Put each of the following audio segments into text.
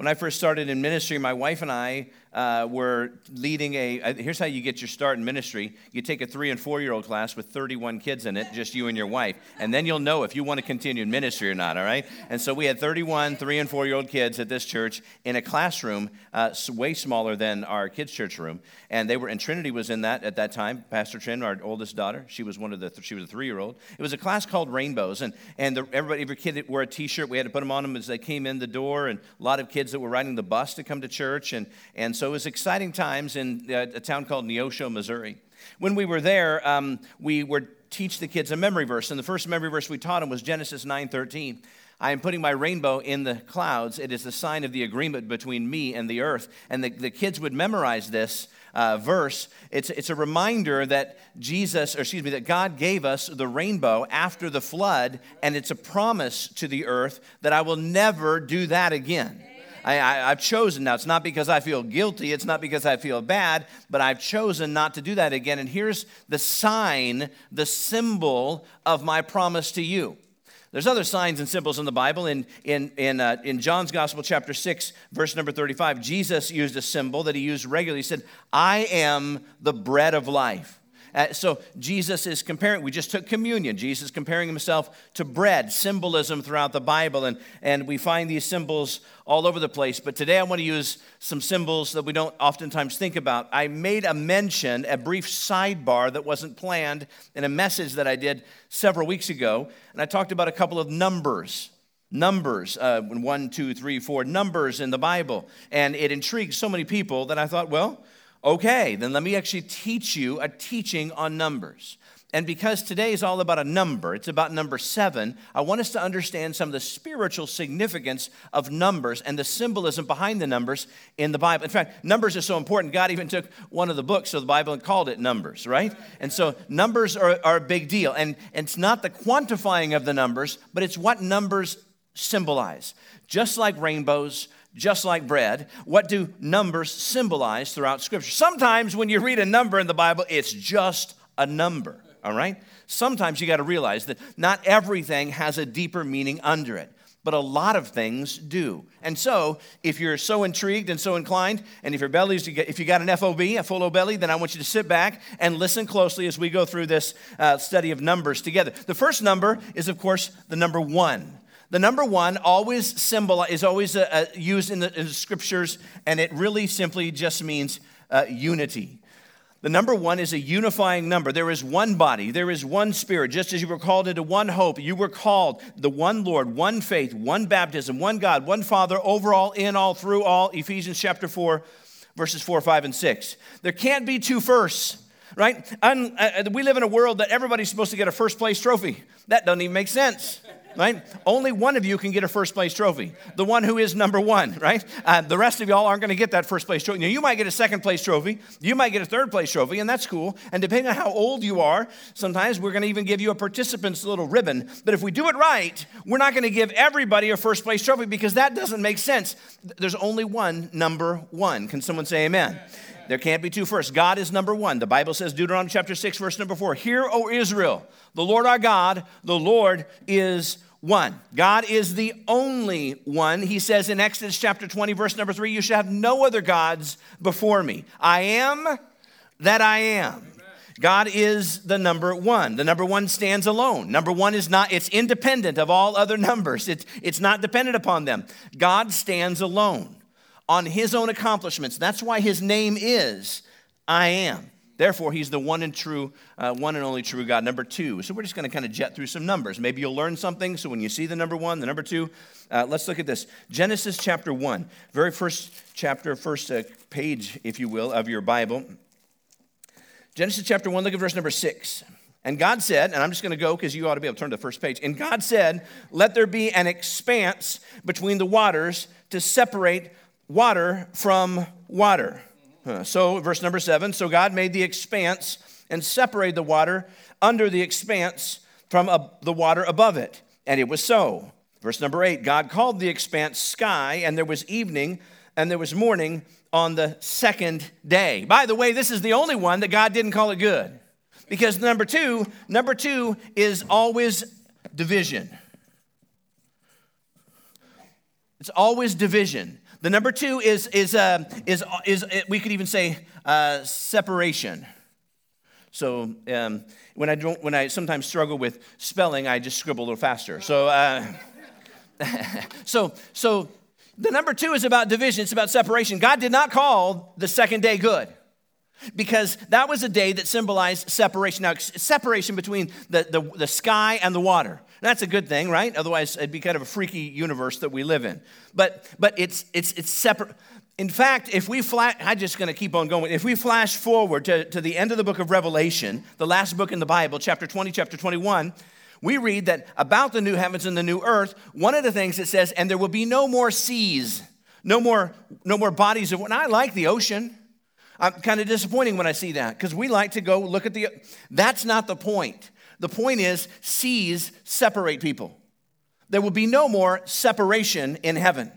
When I first started in ministry, my wife and I uh, were leading a. Uh, here's how you get your start in ministry you take a three and four year old class with 31 kids in it, just you and your wife, and then you'll know if you want to continue in ministry or not, all right? And so we had 31 three and four year old kids at this church in a classroom uh, way smaller than our kids' church room. And they were, and Trinity was in that at that time. Pastor Trin, our oldest daughter, she was one of the, she was a three year old. It was a class called Rainbows, and, and the, everybody, every kid wore a t shirt. We had to put them on them as they came in the door, and a lot of kids that were riding the bus to come to church. And, and so it was exciting times in uh, a town called Neosho, Missouri. When we were there, um, we would teach the kids a memory verse, and the first memory verse we taught them was Genesis 9:13. I am putting my rainbow in the clouds. It is the sign of the agreement between me and the earth. And the, the kids would memorize this uh, verse. It's, it's a reminder that Jesus, or excuse me, that God gave us the rainbow after the flood, and it's a promise to the earth that I will never do that again. I, have chosen now. It's not because I feel guilty, it's not because I feel bad, but I've chosen not to do that again. And here's the sign, the symbol of my promise to you. There's other signs and symbols in the Bible. In, in, in, uh, in John's Gospel, chapter 6, verse number 35, Jesus used a symbol that he used regularly. He said, I am the bread of life. Uh, so Jesus is comparing, we just took communion. Jesus comparing himself to bread, symbolism throughout the Bible, and, and we find these symbols all over the place. But today I want to use some symbols that we don't oftentimes think about. I made a mention, a brief sidebar that wasn't planned in a message that I did several weeks ago, and I talked about a couple of numbers numbers uh, one two three four numbers in the bible and it intrigued so many people that i thought well Okay, then let me actually teach you a teaching on numbers. And because today is all about a number, it's about number seven, I want us to understand some of the spiritual significance of numbers and the symbolism behind the numbers in the Bible. In fact, numbers are so important, God even took one of the books of the Bible and called it Numbers, right? And so numbers are, are a big deal. And, and it's not the quantifying of the numbers, but it's what numbers symbolize. Just like rainbows, just like bread. What do numbers symbolize throughout Scripture? Sometimes when you read a number in the Bible, it's just a number, all right? Sometimes you got to realize that not everything has a deeper meaning under it, but a lot of things do. And so, if you're so intrigued and so inclined, and if your belly's, if you got an FOB, a full belly, then I want you to sit back and listen closely as we go through this uh, study of numbers together. The first number is, of course, the number one. The number one always symbol is always uh, uh, used in the, in the, scriptures, and it really simply just means uh, unity. The number one is a unifying number. There is one body, there is one spirit. Just as you were called into one hope, you were called the one Lord, one faith, one baptism, one God, one Father, over all, in all, through all. Ephesians chapter 4, verses 4, 5, and 6. There can't be two firsts right? Un, uh, we live in a world that everybody's supposed to get a first place trophy. That doesn't even make sense right? Only one of you can get a first place trophy, the one who is number one, right? Uh, the rest of y'all aren't going to get that first place trophy. Now, you might get a second place trophy, you might get a third place trophy, and that's cool. And depending on how old you are, sometimes we're going to even give you a participant's little ribbon. But if we do it right, we're not going to give everybody a first place trophy because that doesn't make sense. There's only one number one. Can someone say amen? There can't be two first. God is number one. The Bible says, Deuteronomy chapter 6, verse number 4 Hear, O Israel, the Lord our God, the Lord is one. God is the only one. He says in Exodus chapter 20, verse number 3, You shall have no other gods before me. I am that I am. God is the number one. The number one stands alone. Number one is not, it's independent of all other numbers, it's, it's not dependent upon them. God stands alone on his own accomplishments. That's why his name is I am. Therefore, he's the one and true, uh, one and only true God. Number two. So we're just going to kind of jet through some numbers. Maybe you'll learn something. So when you see the number one, the number two, uh, let's look at this. Genesis chapter one, very first chapter, first uh, page, if you will, of your Bible. Genesis chapter one. Look at verse number six. And God said, and I'm just going to go because you ought to be able to turn to the first page. And God said, Let there be an expanse between the waters to separate water from water. So, verse number seven so God made the expanse and separated the water under the expanse from the water above it. And it was so. Verse number eight God called the expanse sky, and there was evening and there was morning on the second day. By the way, this is the only one that God didn't call it good. Because number two, number two is always division. It's always division. The number two is, is, uh, is, is, is we could even say uh, separation. So um, when I don't, when I sometimes struggle with spelling, I just scribble a little faster. So, uh, so, so the number two is about division. It's about separation. God did not call the second day good because that was a day that symbolized separation. Now, separation between the, the, the sky and the water. That's a good thing, right? Otherwise, it'd be kind of a freaky universe that we live in. But, but it's, it's, it's separate. In fact, if we flash, I'm just going to keep on going. If we flash forward to, to the end of the book of Revelation, the last book in the Bible, chapter 20, chapter 21, we read that about the new heavens and the new earth, one of the things it says, and there will be no more seas, no more, no more bodies of water. I like the ocean. I'm kind of disappointing when I see that because we like to go look at the. That's not the point. The point is, seas separate people. There will be no more separation in heaven.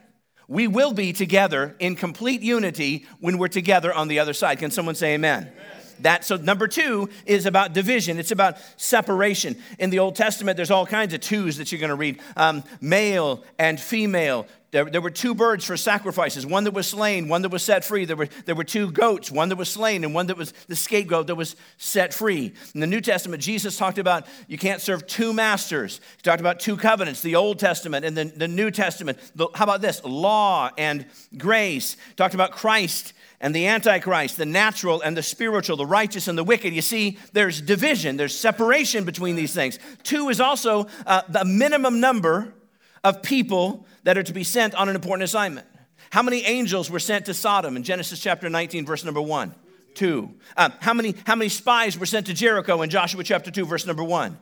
We will be together in complete unity when we're together on the other side. Can someone say amen? amen. That so number two is about division. It's about separation. In the Old Testament, there's all kinds of twos that you're going to read: um, male and female, there, there, were two birds for sacrifices one that was slain, one that was set free. There were, there were two goats, one that was slain, and one that was the scapegoat that was set free. In the New Testament, Jesus talked about you can't serve two masters. He talked about two covenants, the Old Testament and the, the New Testament. The, how about this? Law and grace. He talked about Christ and the Antichrist, the natural and the spiritual, the righteous and the wicked. You see, there's division, there's separation between these things. Two is also uh, the minimum number of people that are to be sent on an important assignment. How many angels were sent to Sodom in Genesis chapter 19, verse number 1? Two. Uh, how, many, how many spies were sent to Jericho in Joshua chapter 2, verse number 1?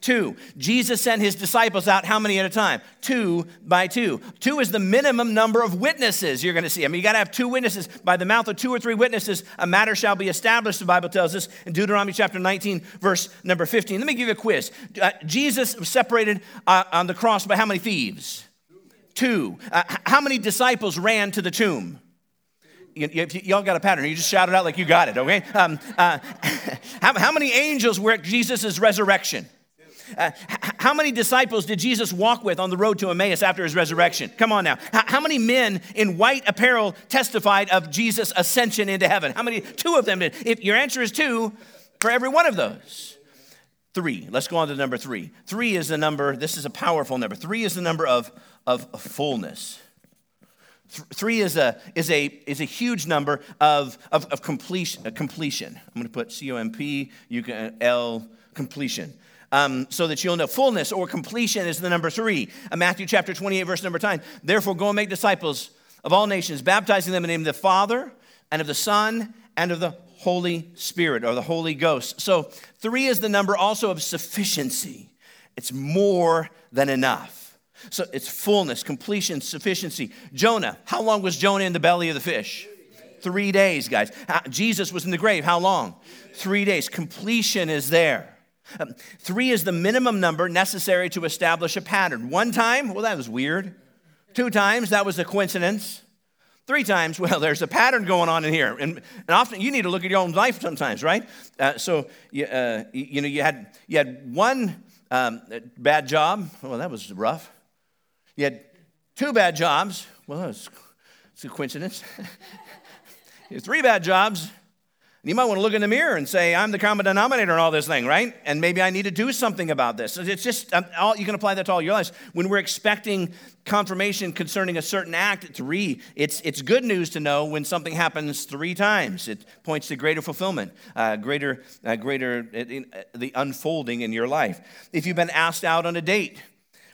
Two. Jesus sent his disciples out how many at a time? Two by two. Two is the minimum number of witnesses you're going to see. I mean, you got to have two witnesses. By the mouth of two or three witnesses, a matter shall be established, the Bible tells us in Deuteronomy chapter 19, verse number 15. Let me give you a quiz. Uh, Jesus was separated uh, on the cross by how many thieves? Two. Uh, how many disciples ran to the tomb? y'all got a pattern. You just shout it out like you got it, okay? Um, uh, how, how, many angels were at Jesus' resurrection? Uh, how many disciples did Jesus walk with on the road to Emmaus after his resurrection? Come on now. how many men in white apparel testified of Jesus' ascension into heaven? How many? Two of them did. If your answer is two, for every one of those. Three. Let's go on to number three. Three is the number, this is a powerful number. Three is the number of, of fullness. Three is a, is a, is a huge number of, of, of completion, completion. I'm going to put C O M P, you can L, completion um, so that you'll know fullness or completion is the number three. Uh, Matthew chapter 28, verse number 10. Therefore, go and make disciples of all nations, baptizing them in the name of the Father and of the Son and of the Holy Spirit or the Holy Ghost. So, three is the number also of sufficiency. It's more than enough. So, it's fullness, completion, sufficiency. Jonah, how long was Jonah in the belly of the fish? Three days, guys. Jesus was in the grave. How long? Three days. Completion is there. Um, three is the minimum number necessary to establish a pattern. One time, well, that was weird. Two times, that was a coincidence. Three times, well, there's a pattern going on in here. And, and often you need to look at your own life sometimes, right? Uh, so, you, uh, you, know, you had, you had one um, bad job. Well, that was rough. You had two bad jobs. Well, that's it's a coincidence. you had three bad jobs. You might want to look in the mirror and say, I'm the common denominator in all this thing, right? And maybe I need to do something about this. It's just, um, all, you can apply that to all your lives. When we're expecting confirmation concerning a certain act, three, it's, it's good news to know when something happens three times. It points to greater fulfillment, uh, greater, uh, greater uh, the unfolding in your life. If you've been asked out on a date,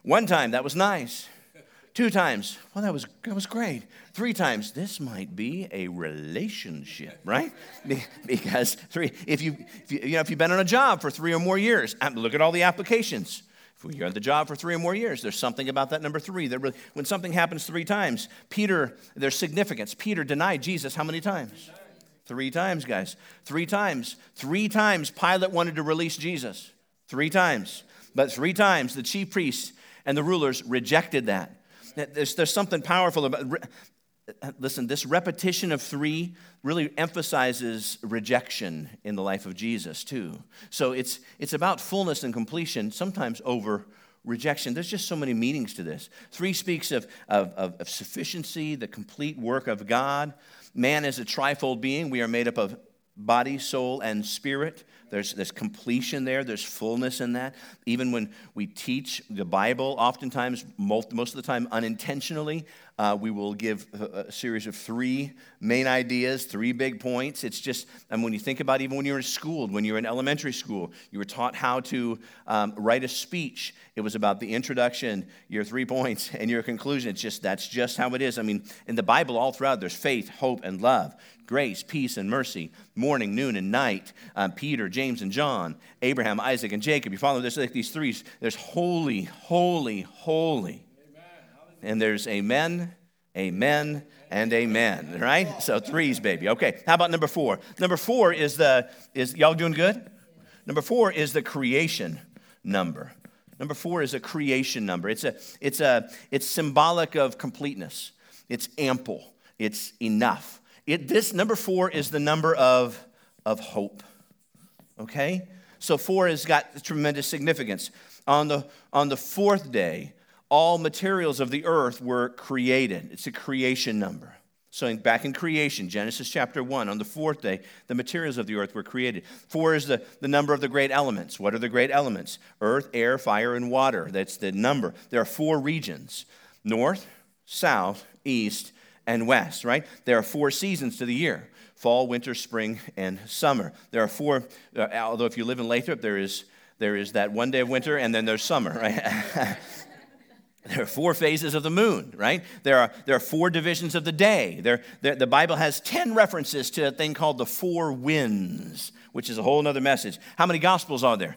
one time, that was nice. Two times, well, that was, that was great. Three times, this might be a relationship, right? Because three, if you, if you, you know, if you've been on a job for three or more years, uh, look at all the applications. If you're at the job for three or more years, there's something about that number three. That really, when something happens three times, Peter, there's significance. Peter denied Jesus how many times? Three times, guys. Three times. Three times Pilate wanted to release Jesus. Three times. But three times the chief priests and the rulers rejected that. There's, there's something powerful about listen, this repetition of three really emphasizes rejection in the life of Jesus, too. So it's, it's about fullness and completion, sometimes over rejection. There's just so many meanings to this. Three speaks of, of, of, of sufficiency, the complete work of God. Man is a trifold being. We are made up of body, soul, and spirit. There's, there's completion there, there's fullness in that. Even when we teach the Bible, oftentimes, most, most of the time unintentionally, uh, we will give a, series of three main ideas, three big points. It's just, and when you think about even when you're in school, when you're in elementary school, you were taught how to um, write a speech. It was about the introduction, your three points, and your conclusion. It's just, that's just how it is. I mean, in the Bible, all throughout, there's faith, hope, and love grace, peace, and mercy, morning, noon, and night. Um, Peter, James, and John, Abraham, Isaac, and Jacob. You follow this like these three. There's holy, holy, holy. And there's amen, amen, and amen. Right? So threes, baby. Okay. How about number four? Number four is the is y'all doing good? Number four is the creation number. Number four is a creation number. It's a it's a it's symbolic of completeness. It's ample. It's enough. It, this number four is the number of, of hope. Okay? So four has got tremendous significance. On the, on the fourth day, all materials of the earth were created. It's a creation number. So back in creation, Genesis chapter 1, on the fourth day, the materials of the earth were created. Four is the, the number of the great elements. What are the great elements? Earth, air, fire, and water. That's the number. There are four regions north, south, east, and west, right? There are four seasons to the year fall, winter, spring, and summer. There are four, uh, although if you live in Lathrop, there is, there is that one day of winter and then there's summer, right? There are four phases of the moon, right? There are, there are four divisions of the day. There, there, the Bible has 10 references to a thing called the four winds, which is a whole other message. How many gospels are there?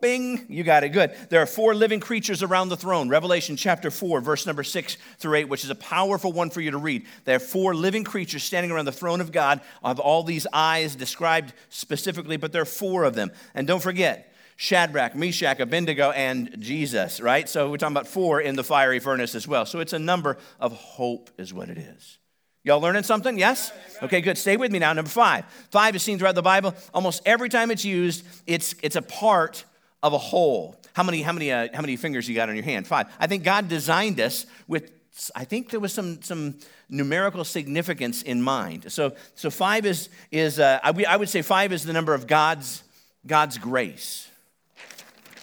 Bing, you got it. Good. There are four living creatures around the throne. Revelation chapter 4, verse number 6 through 8, which is a powerful one for you to read. There are four living creatures standing around the throne of God, of all these eyes described specifically, but there are four of them. And don't forget, Shadrach, Meshach, Abednego, and Jesus, right? So we're talking about four in the fiery furnace as well. So it's a number of hope, is what it is. Y'all learning something? Yes? Okay, good. Stay with me now. Number five. Five is seen throughout the Bible. Almost every time it's used, it's, it's a part of a whole. How many, how many, uh, how many fingers you got on your hand? Five. I think God designed us with, I think there was some, some numerical significance in mind. So, so five is, is uh, I, I would say five is the number of God's, God's grace.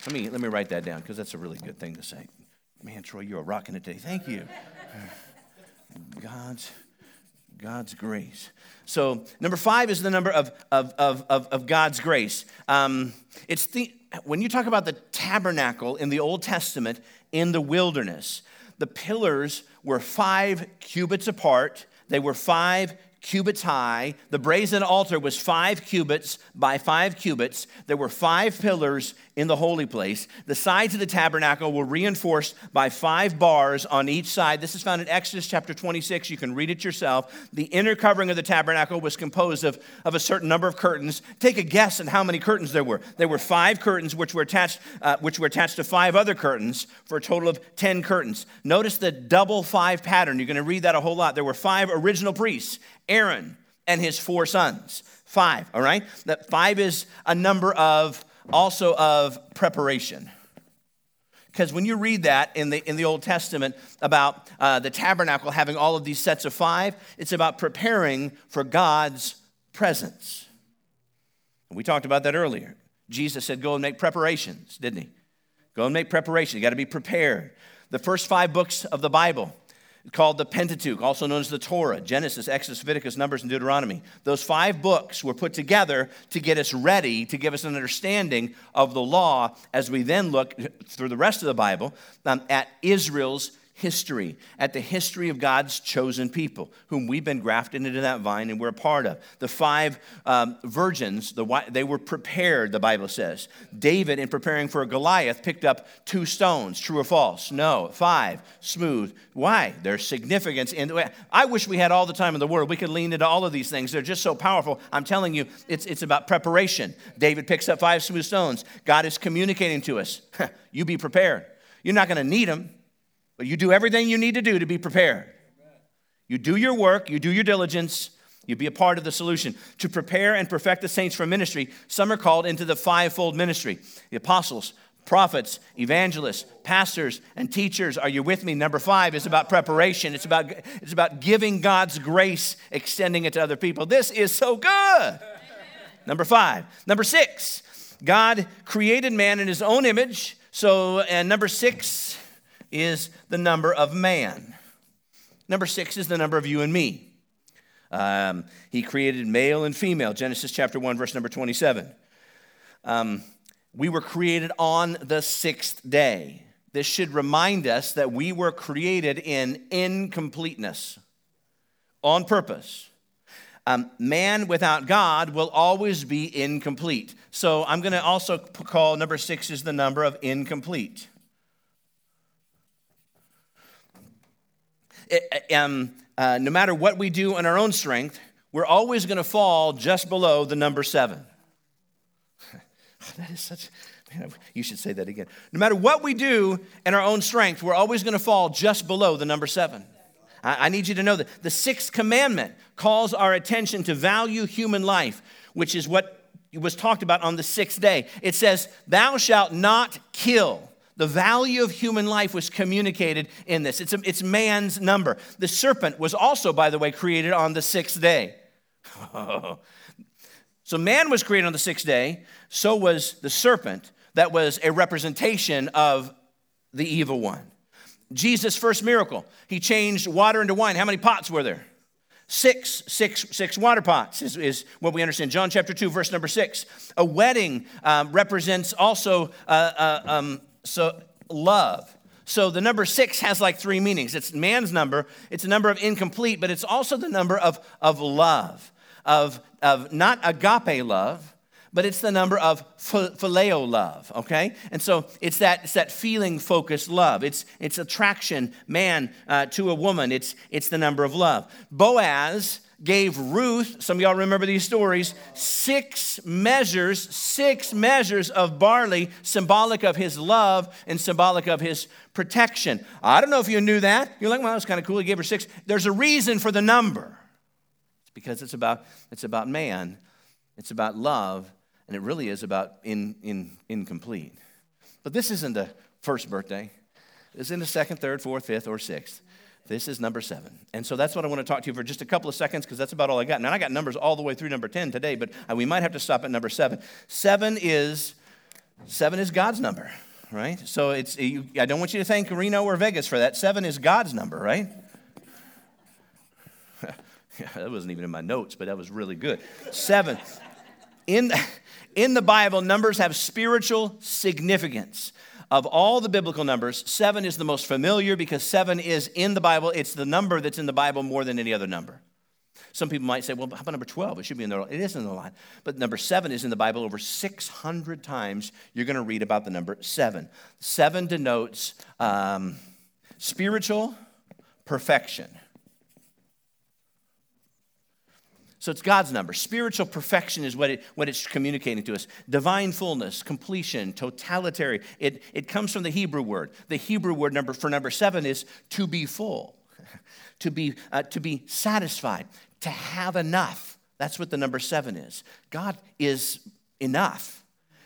Let me, let me write that down because that's a really good thing to say. Man, Troy, you are rocking it today. Thank you. God's, God's grace. So, number five is the number of, of, of, of, of God's grace. Um, it's the, when you talk about the tabernacle in the Old Testament in the wilderness, the pillars were five cubits apart. They were five cubits high. The brazen altar was five cubits by five cubits. There were five pillars in the holy place. The sides of the tabernacle were reinforced by five bars on each side. This is found in Exodus chapter 26. You can read it yourself. The inner covering of the tabernacle was composed of, of a certain number of curtains. Take a guess at how many curtains there were. There were five curtains which were attached, uh, which were attached to five other curtains for a total of 10 curtains. Notice the double five pattern. You're going to read that a whole lot. There were five original priests Aaron and his four sons. Five, all right? That five is a number of also of preparation. Because when you read that in the, in the Old Testament about uh, the tabernacle having all of these sets of five, it's about preparing for God's presence. we talked about that earlier. Jesus said, Go and make preparations, didn't he? Go and make preparations. You got to be prepared. The first five books of the Bible called the Pentateuch, also known as the Torah Genesis, Exodus, Leviticus, Numbers, and Deuteronomy. Those five books were put together to get us ready, to give us an understanding of the law as we then look through the rest of the Bible um, at Israel's history, at the history of God's chosen people, whom we've been grafted into that vine and we're a part of. The five um, virgins, the, they were prepared, the Bible says. David, in preparing for Goliath, picked up two stones. True or false? No. Five. Smooth. Why? There's significance. In, I wish we had all the time in the world. We could lean into all of these things. They're just so powerful. I'm telling you, it's, it's about preparation. David picks up five smooth stones. God is communicating to us. you be prepared. You're not going to need them. But you do everything you need to do to be prepared. You do your work, you do your diligence, you be a part of the solution. To prepare and perfect the saints for ministry, some are called into the fivefold ministry the apostles, prophets, evangelists, pastors, and teachers. Are you with me? Number five is about preparation. It's about, it's about giving God's grace, extending it to other people. This is so good. Number five. Number six, God created man in his own image. So, and number six is the number of man. Number six is the number of you and me. Um, he created male and female, Genesis chapter 1, verse number 27. Um, we were created on the sixth day. This should remind us that we were created in incompleteness on purpose. Um, man without God will always be incomplete. So I'm going to also call number six is the number of incomplete. Um, uh, no matter what we do in our own strength, we're always going to fall just below the number seven. that is such, man, you should say that again. No matter what we do in our own strength, we're always going to fall just below the number seven. I, I need you to know that the sixth commandment calls our attention to value human life, which is what was talked about on the sixth day. It says, Thou shalt not kill. The value of human life was communicated in this. It's, a, it's man's number. The serpent was also, by the way, created on the sixth day. so man was created on the sixth day, so was the serpent, that was a representation of the evil one. Jesus' first miracle, he changed water into wine. How many pots were there? Six, six, six water pots is, is what we understand. John chapter 2, verse number 6. A wedding um, represents also uh, uh, um, so love. So the number six has like three meanings. It's man's number, it's a number of incomplete, but it's also the number of, of love, of, of not agape love, but it's the number of phileo love, okay? And so it's that, it's that feeling focused love. It's, it's attraction, man uh, to a woman. It's, it's the number of love. Boaz gave Ruth, some of y'all remember these stories, six measures, six measures of barley, symbolic of his love and symbolic of his protection. I don't know if you knew that. You're like, well, that's kind of cool. He gave her six. There's a reason for the number. It's because it's about, it's about man, it's about love, and it really is about in, in, incomplete. But this isn't the first birthday. It's in the second, third, fourth, fifth, or sixth. This is number seven. And so that's what I want to talk to you for just a couple of seconds because that's about all I got. Now, I got numbers all the way through number 10 today, but uh, we might have to stop at number seven. Seven is, seven is God's number, right? So it's, you, I don't want you to thank Reno or Vegas for that. Seven is God's number, right? that wasn't even in my notes, but that was really good. Seven. In, in the Bible, numbers have spiritual significance. Of all the biblical numbers, seven is the most familiar because seven is in the Bible. It's the number that's in the Bible more than any other number. Some people might say, well, how about number 12? It should be in the line. It is in the line. But number seven is in the Bible over 600 times. You're going to read about the number seven. Seven denotes um, spiritual perfection. So it's God's number. Spiritual perfection is what, it, what it's communicating to us. Divine fullness, completion, totalitarian. It, it comes from the Hebrew word. The Hebrew word number for number seven is to be full, to be, uh, to be satisfied, to have enough. That's what the number seven is. God is enough.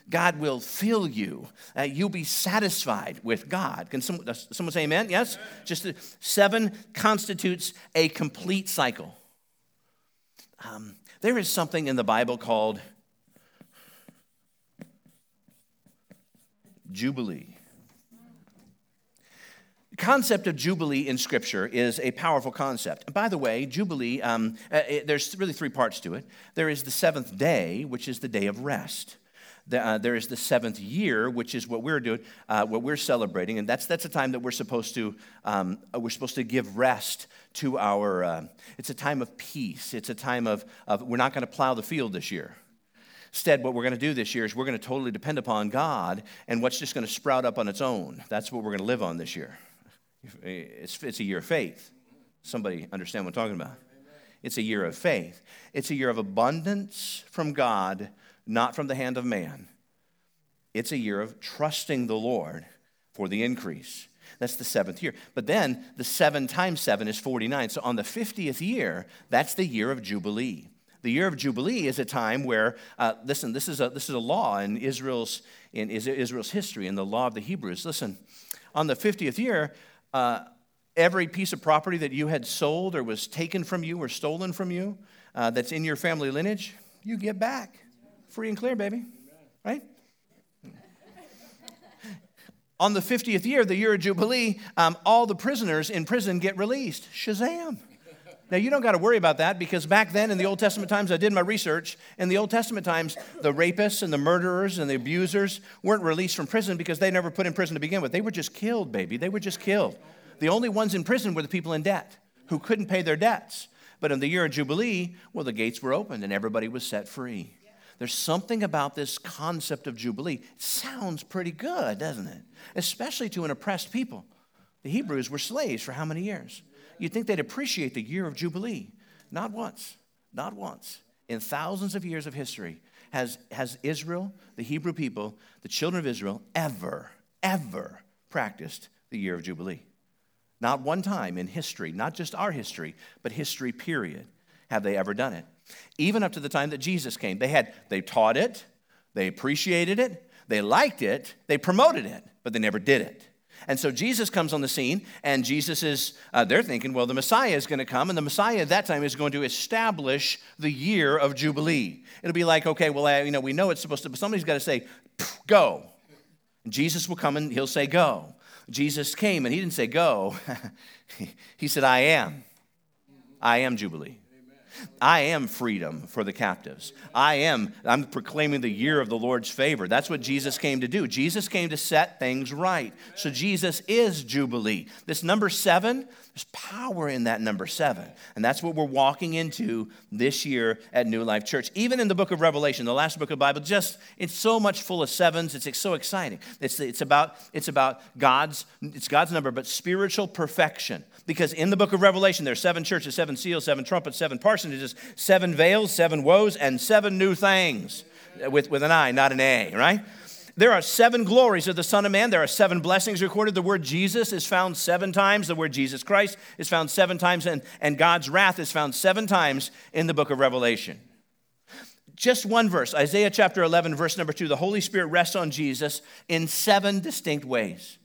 God will fill you. Uh, you'll be satisfied with God. Can some, someone say amen? Yes? Just uh, seven constitutes a complete cycle. Um, there is something in the Bible called Jubilee. The concept of Jubilee in Scripture is a powerful concept. And by the way, Jubilee, um, uh, it, there's really three parts to it. There is the seventh day, which is the day of rest. The, uh, there is the seventh year, which is what we're doing, uh, what we're celebrating, and that's that's a time that we're supposed to um, we're supposed to give rest to our, uh, it's a time of peace. It's a time of, of we're not going to plow the field this year. Instead, what we're going to do this year is we're going to totally depend upon God and what's just going to sprout up on its own. That's what we're going to live on this year. It's, it's a year of faith. Somebody understand what I'm talking about? It's a year of faith. It's a year of abundance from God, not from the hand of man. It's a year of trusting the Lord for the increase. That's the seventh year. But then the seven times seven is 49. So on the 50th year, that's the year of Jubilee. The year of Jubilee is a time where, uh, listen, this is a, this is a law in Israel's, in Israel's history in the law of the Hebrews. Listen, on the 50th year, uh, every piece of property that you had sold or was taken from you or stolen from you uh, that's in your family lineage, you get back. Free and clear, baby. Right? On the 50th year, the year of Jubilee, um, all the prisoners in prison get released. Shazam. Now, you don't got to worry about that because back then in the Old Testament times, I did my research. In the Old Testament times, the rapists and the murderers and the abusers weren't released from prison because they never put in prison to begin with. They were just killed, baby. They were just killed. The only ones in prison were the people in debt who couldn't pay their debts. But in the year of Jubilee, well, the gates were opened and everybody was set free. There's something about this concept of Jubilee. It sounds pretty good, doesn't it? Especially to an oppressed people. The Hebrews were slaves for how many years? You'd think they'd appreciate the year of Jubilee. Not once, not once. In thousands of years of history, has, has Israel, the Hebrew people, the children of Israel, ever, ever practiced the year of Jubilee. Not one time in history, not just our history, but history period, have they ever done it. Even up to the time that Jesus came. They had, they taught it, they appreciated it, they liked it, they promoted it, but they never did it. And so Jesus comes on the scene, and Jesus is, uh, they're thinking, well, the Messiah is going to come, and the Messiah at that time is going to establish the year of Jubilee. It'll be like, okay, well, uh, you know, we know it's supposed to, but somebody's got to say, go. And Jesus will come and he'll say, go. Jesus came and he didn't say, go. he said, I am. I am Jubilee. I am freedom for the captives. I am, I'm proclaiming the year of the Lord's favor. That's what Jesus came to do. Jesus came to set things right. So Jesus is Jubilee. This number seven, there's power in that number seven. And that's what we're walking into this year at New Life Church. Even in the book of Revelation, the last book of the Bible, just it's so much full of sevens. It's so exciting. It's, it's, about, it's about God's, it's God's number, but spiritual perfection. Because in the book of Revelation, there are seven churches, seven seals, seven trumpets, seven personages, seven veils, seven woes, and seven new things with, with an I, not an A, right? There are seven glories of the Son of Man. There are seven blessings recorded. The word Jesus is found seven times. The word Jesus Christ is found seven times. And, and God's wrath is found seven times in the book of Revelation. Just one verse, Isaiah chapter 11, verse number two. The Holy Spirit rests on Jesus in seven distinct ways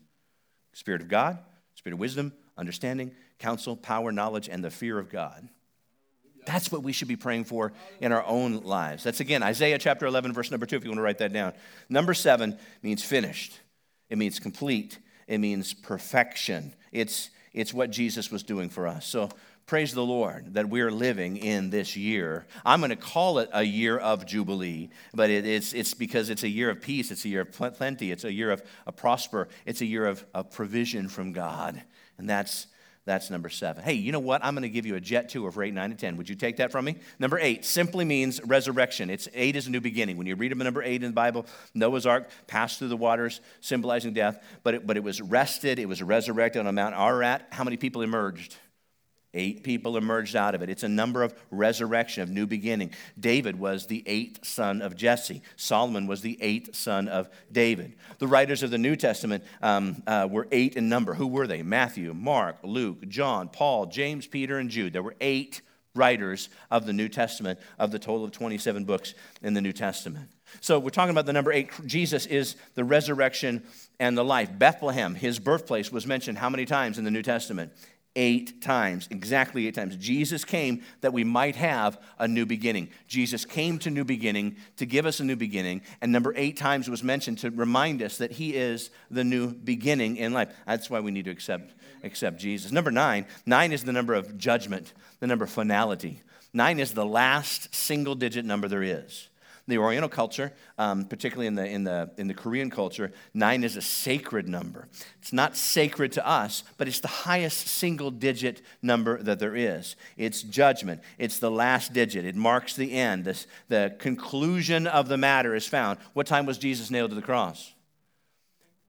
Spirit of God, Spirit of wisdom, understanding, counsel, power, knowledge, and the fear of God. That's what we should be praying for in our own lives. That's again Isaiah chapter 11, verse number 2, if you want to write that down. Number seven means finished, it means complete, it means perfection. It's, it's what Jesus was doing for us. So praise the Lord that we're living in this year. I'm going to call it a year of Jubilee, but it, it's, it's because it's a year of peace, it's a year of plenty, it's a year of, of prosper, it's a year of, of provision from God. And that's that's number seven. Hey, you know what? I'm going to give you a jet tour for eight, nine, and 10. Would you take that from me? Number eight simply means resurrection. It's eight is a new beginning. When you read number eight in the Bible, Noah's ark passed through the waters, symbolizing death, but it, but it was rested, it was resurrected on Mount Ararat. How many people emerged? Eight people emerged out of it. It's a number of resurrection, of new beginning. David was the eighth son of Jesse. Solomon was the eighth son of David. The writers of the New Testament um, uh, were eight in number. Who were they? Matthew, Mark, Luke, John, Paul, James, Peter, and Jude. There were eight writers of the New Testament, of the total of 27 books in the New Testament. So we're talking about the number eight. Jesus is the resurrection and the life. Bethlehem, his birthplace, was mentioned how many times in the New Testament? Eight times, exactly eight times. Jesus came that we might have a new beginning. Jesus came to new beginning to give us a new beginning, and number eight times was mentioned to remind us that He is the new beginning in life. That's why we need to accept, accept Jesus. Number nine, nine is the number of judgment, the number of finality. Nine is the last single digit number there is the Oriental culture, um, particularly in the, in, the, in the Korean culture, nine is a sacred number. It's not sacred to us, but it's the highest single digit number that there is. It's judgment, it's the last digit, it marks the end. This, the conclusion of the matter is found. What time was Jesus nailed to the cross?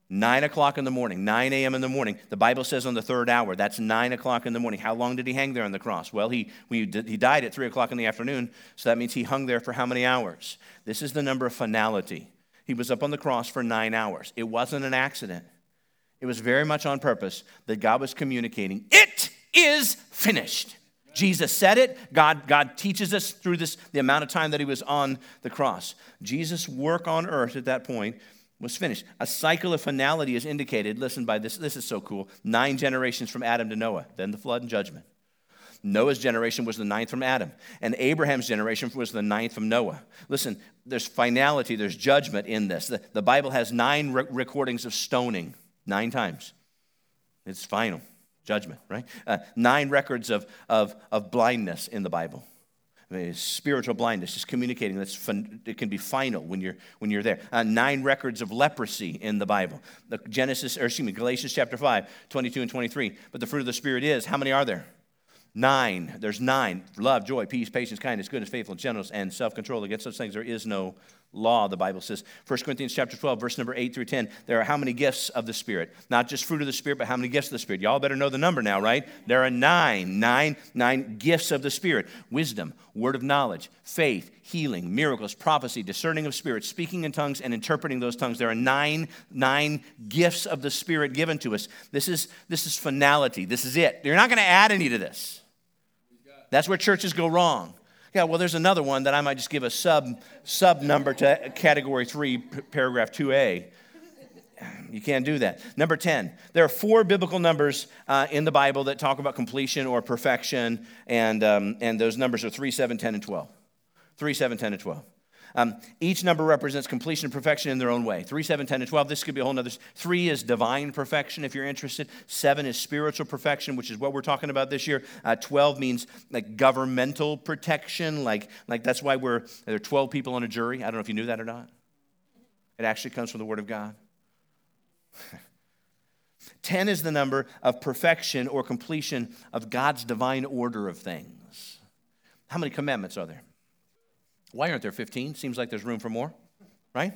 9 o'clock in the morning, 9 a.m. in the morning. The Bible says on the third hour, that's 9 o'clock in the morning. How long did he hang there on the cross? Well, he, he died at 3 o'clock in the afternoon, so that means he hung there for how many hours? This is the number of finality. He was up on the cross for nine hours. It wasn't an accident, it was very much on purpose that God was communicating, It is finished. Jesus said it. God, God teaches us through this, the amount of time that he was on the cross. Jesus' work on earth at that point was finished. A cycle of finality is indicated, listen by this, this is so cool. Nine generations from Adam to Noah, then the flood and judgment. Noah's generation was the ninth from Adam, and Abraham's generation was the ninth from Noah. Listen, there's finality, there's judgment in this. The, the Bible has nine re- recordings of stoning, nine times. It's final, judgment, right? Uh, nine records of, of, of blindness in the Bible. Spiritual blindness, just communicating. That's fun, it can be final when you're when you're there. Uh, nine records of leprosy in the Bible. The Genesis, or excuse me, Galatians chapter 5, 22 and 23. But the fruit of the Spirit is, how many are there? Nine. There's nine. Love, joy, peace, patience, kindness, goodness, faithfulness, gentleness, and self-control. Against such things there is no law, the Bible says. 1 Corinthians chapter 12, verse number 8 through 10. There are how many gifts of the Spirit? Not just fruit of the Spirit, but how many gifts of the Spirit? Y'all better know the number now, right? There are nine, nine, nine gifts of the Spirit. Wisdom, word of knowledge, faith, healing, miracles, prophecy, discerning of spirits, speaking in tongues, and interpreting those tongues. There are nine, nine gifts of the Spirit given to us. This is, this is finality. This is it. You're not going to add any to this. That's where churches go wrong. Yeah, well, there's another one that I might just give a sub sub number to category three, paragraph 2A. You can't do that. Number 10, there are four biblical numbers uh, in the Bible that talk about completion or perfection, and, um, and those numbers are 3, 7, 10, and 12. 3, 7, 10, and 12. Um, each number represents completion and perfection in their own way. 3, 7, 10, and 12. This could be a whole nother. 3 is divine perfection, if you're interested. 7 is spiritual perfection, which is what we're talking about this year. Uh, 12 means like governmental protection. Like, like that's why we're, there are 12 people on a jury. I don't know if you knew that or not. It actually comes from the Word of God. 10 is the number of perfection or completion of God's divine order of things. How many commandments are there? Why aren't there 15? Seems like there's room for more, right?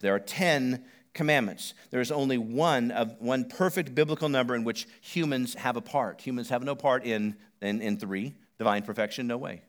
There are 10 commandments. There is only one of one perfect biblical number in which humans have a part. Humans have no part in, in, in three, divine perfection, no way.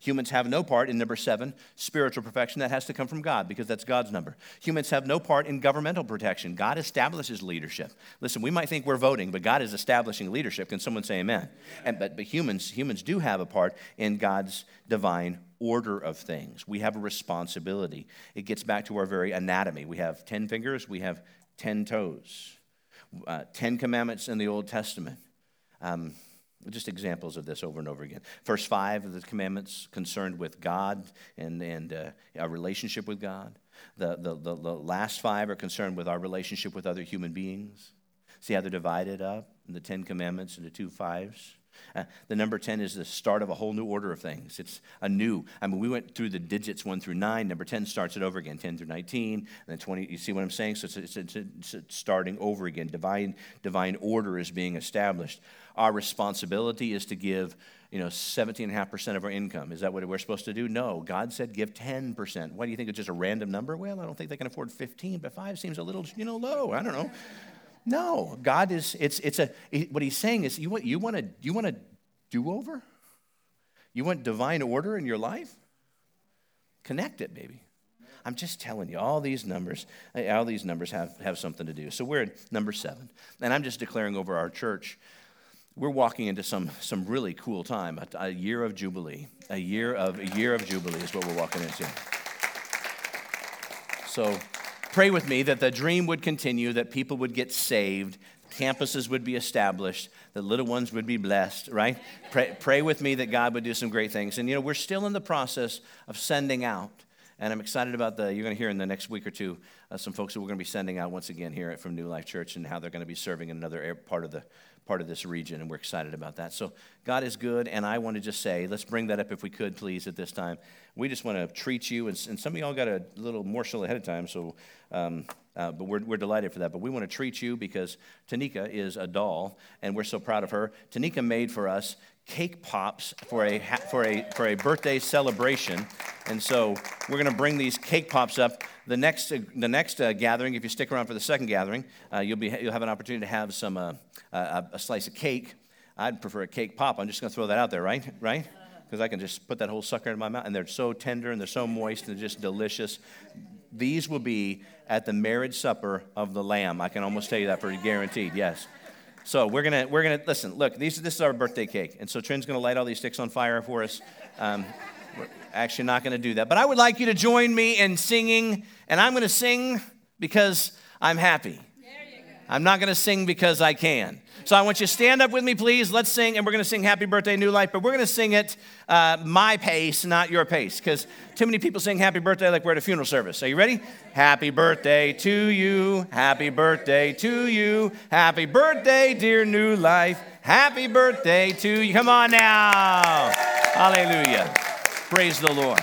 Humans have no part in number seven, spiritual perfection. That has to come from God because that's God's number. Humans have no part in governmental protection. God establishes leadership. Listen, we might think we're voting, but God is establishing leadership. Can someone say amen? And, but, but humans, humans do have a part in God's divine order of things. We have a responsibility. It gets back to our very anatomy. We have 10 fingers, we have 10 toes. Uh, 10 commandments in the Old Testament. Um, just examples of this over and over again. First five of the commandments concerned with God and, and uh, our relationship with God. The, the, the, the, last five are concerned with our relationship with other human beings. See how they're divided up in the Ten Commandments into two fives? Uh, the number 10 is the start of a whole new order of things. It's a new, I mean, we went through the digits 1 through 9. Number 10 starts it over again, 10 through 19, and then 20. You see what I'm saying? So it's, it's, it's, it's starting over again. Divine, divine order is being established. Our responsibility is to give you know, 17.5% of our income. Is that what we're supposed to do? No. God said give 10%. Why do you think it's just a random number? Well, I don't think they can afford 15, but 5 seems a little, you know, low. I don't know. No, God is, it's, it's a, what he's saying is, you want, you want, a, you want a do over? You want divine order in your life? Connect it, baby. I'm just telling you, all these numbers, eh, all these numbers have, have something to do. So we're at number seven. And I'm just declaring over our church, we're walking into some, some really cool time, a, a year of Jubilee. A year of, a year of Jubilee is what we're walking into. So pray with me that the dream would continue, that people would get saved, campuses would be established, that little ones would be blessed, right? Pray, pray with me that God would do some great things. And you know, we're still in the process of sending out. And I'm excited about the, you're going to hear in the next week or two, uh, some folks who we're going to be sending out once again here from New Life Church and how they're going to be serving in another part of the part of this region, and we're excited about that. So God is good, and I want to just say, let's bring that up if we could, please, at this time. We just want to treat you, and, and some of y'all got a little morsel ahead of time, so um, uh, but we're, we're delighted for that. But we want to treat you because Tanika is a doll, and we're so proud of her. Tanika made for us cake pops for a, for a, for a birthday celebration. And so we're going to bring these cake pops up. The next, uh, the next uh, gathering, if you stick around for the second gathering, uh, you'll, be, you'll have an opportunity to have some, uh, a, a slice of cake. I'd prefer a cake pop. I'm just going to throw that out there, right? Right? Because I can just put that whole sucker in my mouth, and they're so tender and they're so moist and just delicious. These will be at the marriage supper of the Lamb. I can almost tell you that for guaranteed. Yes. So we're gonna we're gonna listen. Look, these, this is our birthday cake, and so Trin's gonna light all these sticks on fire for us. Um, We're actually not to do that. But I would like you to join me in singing, and I'm to sing because I'm happy. I'm not going to sing because I can. So I want you to stand up with me, please. Let's sing, and we're going to sing Happy Birthday, New Life, but we're going to sing it uh, my pace, not your pace, because too many people sing Happy Birthday like we're at a funeral service. Are you ready? Happy birthday to you. Happy birthday to you. Happy birthday, dear New Life. Happy birthday to you. Come on now. Hallelujah. Praise the Lord.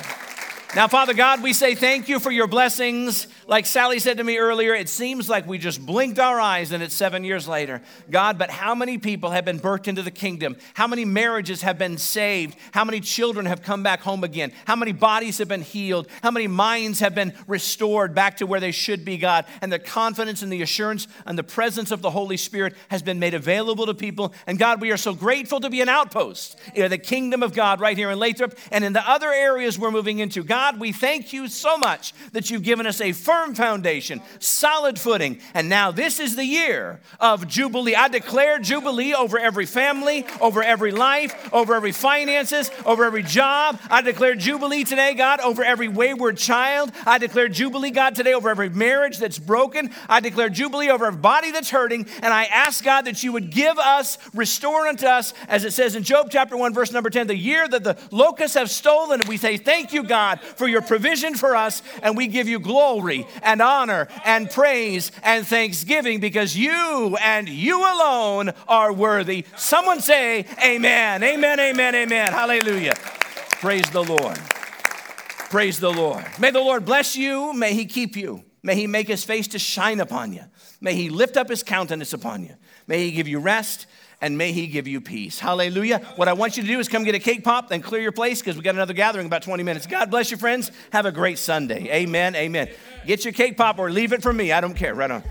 Now, Father God, we say thank you for your blessings. Like Sally said to me earlier, it seems like we just blinked our eyes and it's seven years later. God, but how many people have been birthed into the kingdom? How many marriages have been saved? How many children have come back home again? How many bodies have been healed? How many minds have been restored back to where they should be, God? And the confidence and the assurance and the presence of the Holy Spirit has been made available to people. And God, we are so grateful to be an outpost in the kingdom of God right here in Lathrop and in the other areas we're moving into. God, we thank you so much that you've given us a firm foundation, solid footing. And now this is the year of Jubilee. I declare Jubilee over every family, over every life, over every finances, over every job. I declare Jubilee today, God, over every wayward child. I declare Jubilee, God, today over every marriage that's broken. I declare Jubilee over every body that's hurting. And I ask, God, that you would give us, restore unto us, as it says in Job chapter 1, verse number 10, the year that the locusts have stolen. And we say, Thank you, God, for your provision for us. And we give you glory and honor and praise and thanksgiving because you and you alone are worthy. Someone say, Amen, amen, amen, amen. Hallelujah. Praise the Lord. Praise the Lord. May the Lord bless you. May he keep you. May he make his face to shine upon you. May he lift up his countenance upon you. May he give you rest and may he give you peace. Hallelujah. What I want you to do is come get a cake pop, then clear your place because we got another gathering in about 20 minutes. God bless you, friends. Have a great Sunday. Amen. Amen. Get your cake pop or leave it for me. I don't care. Right on.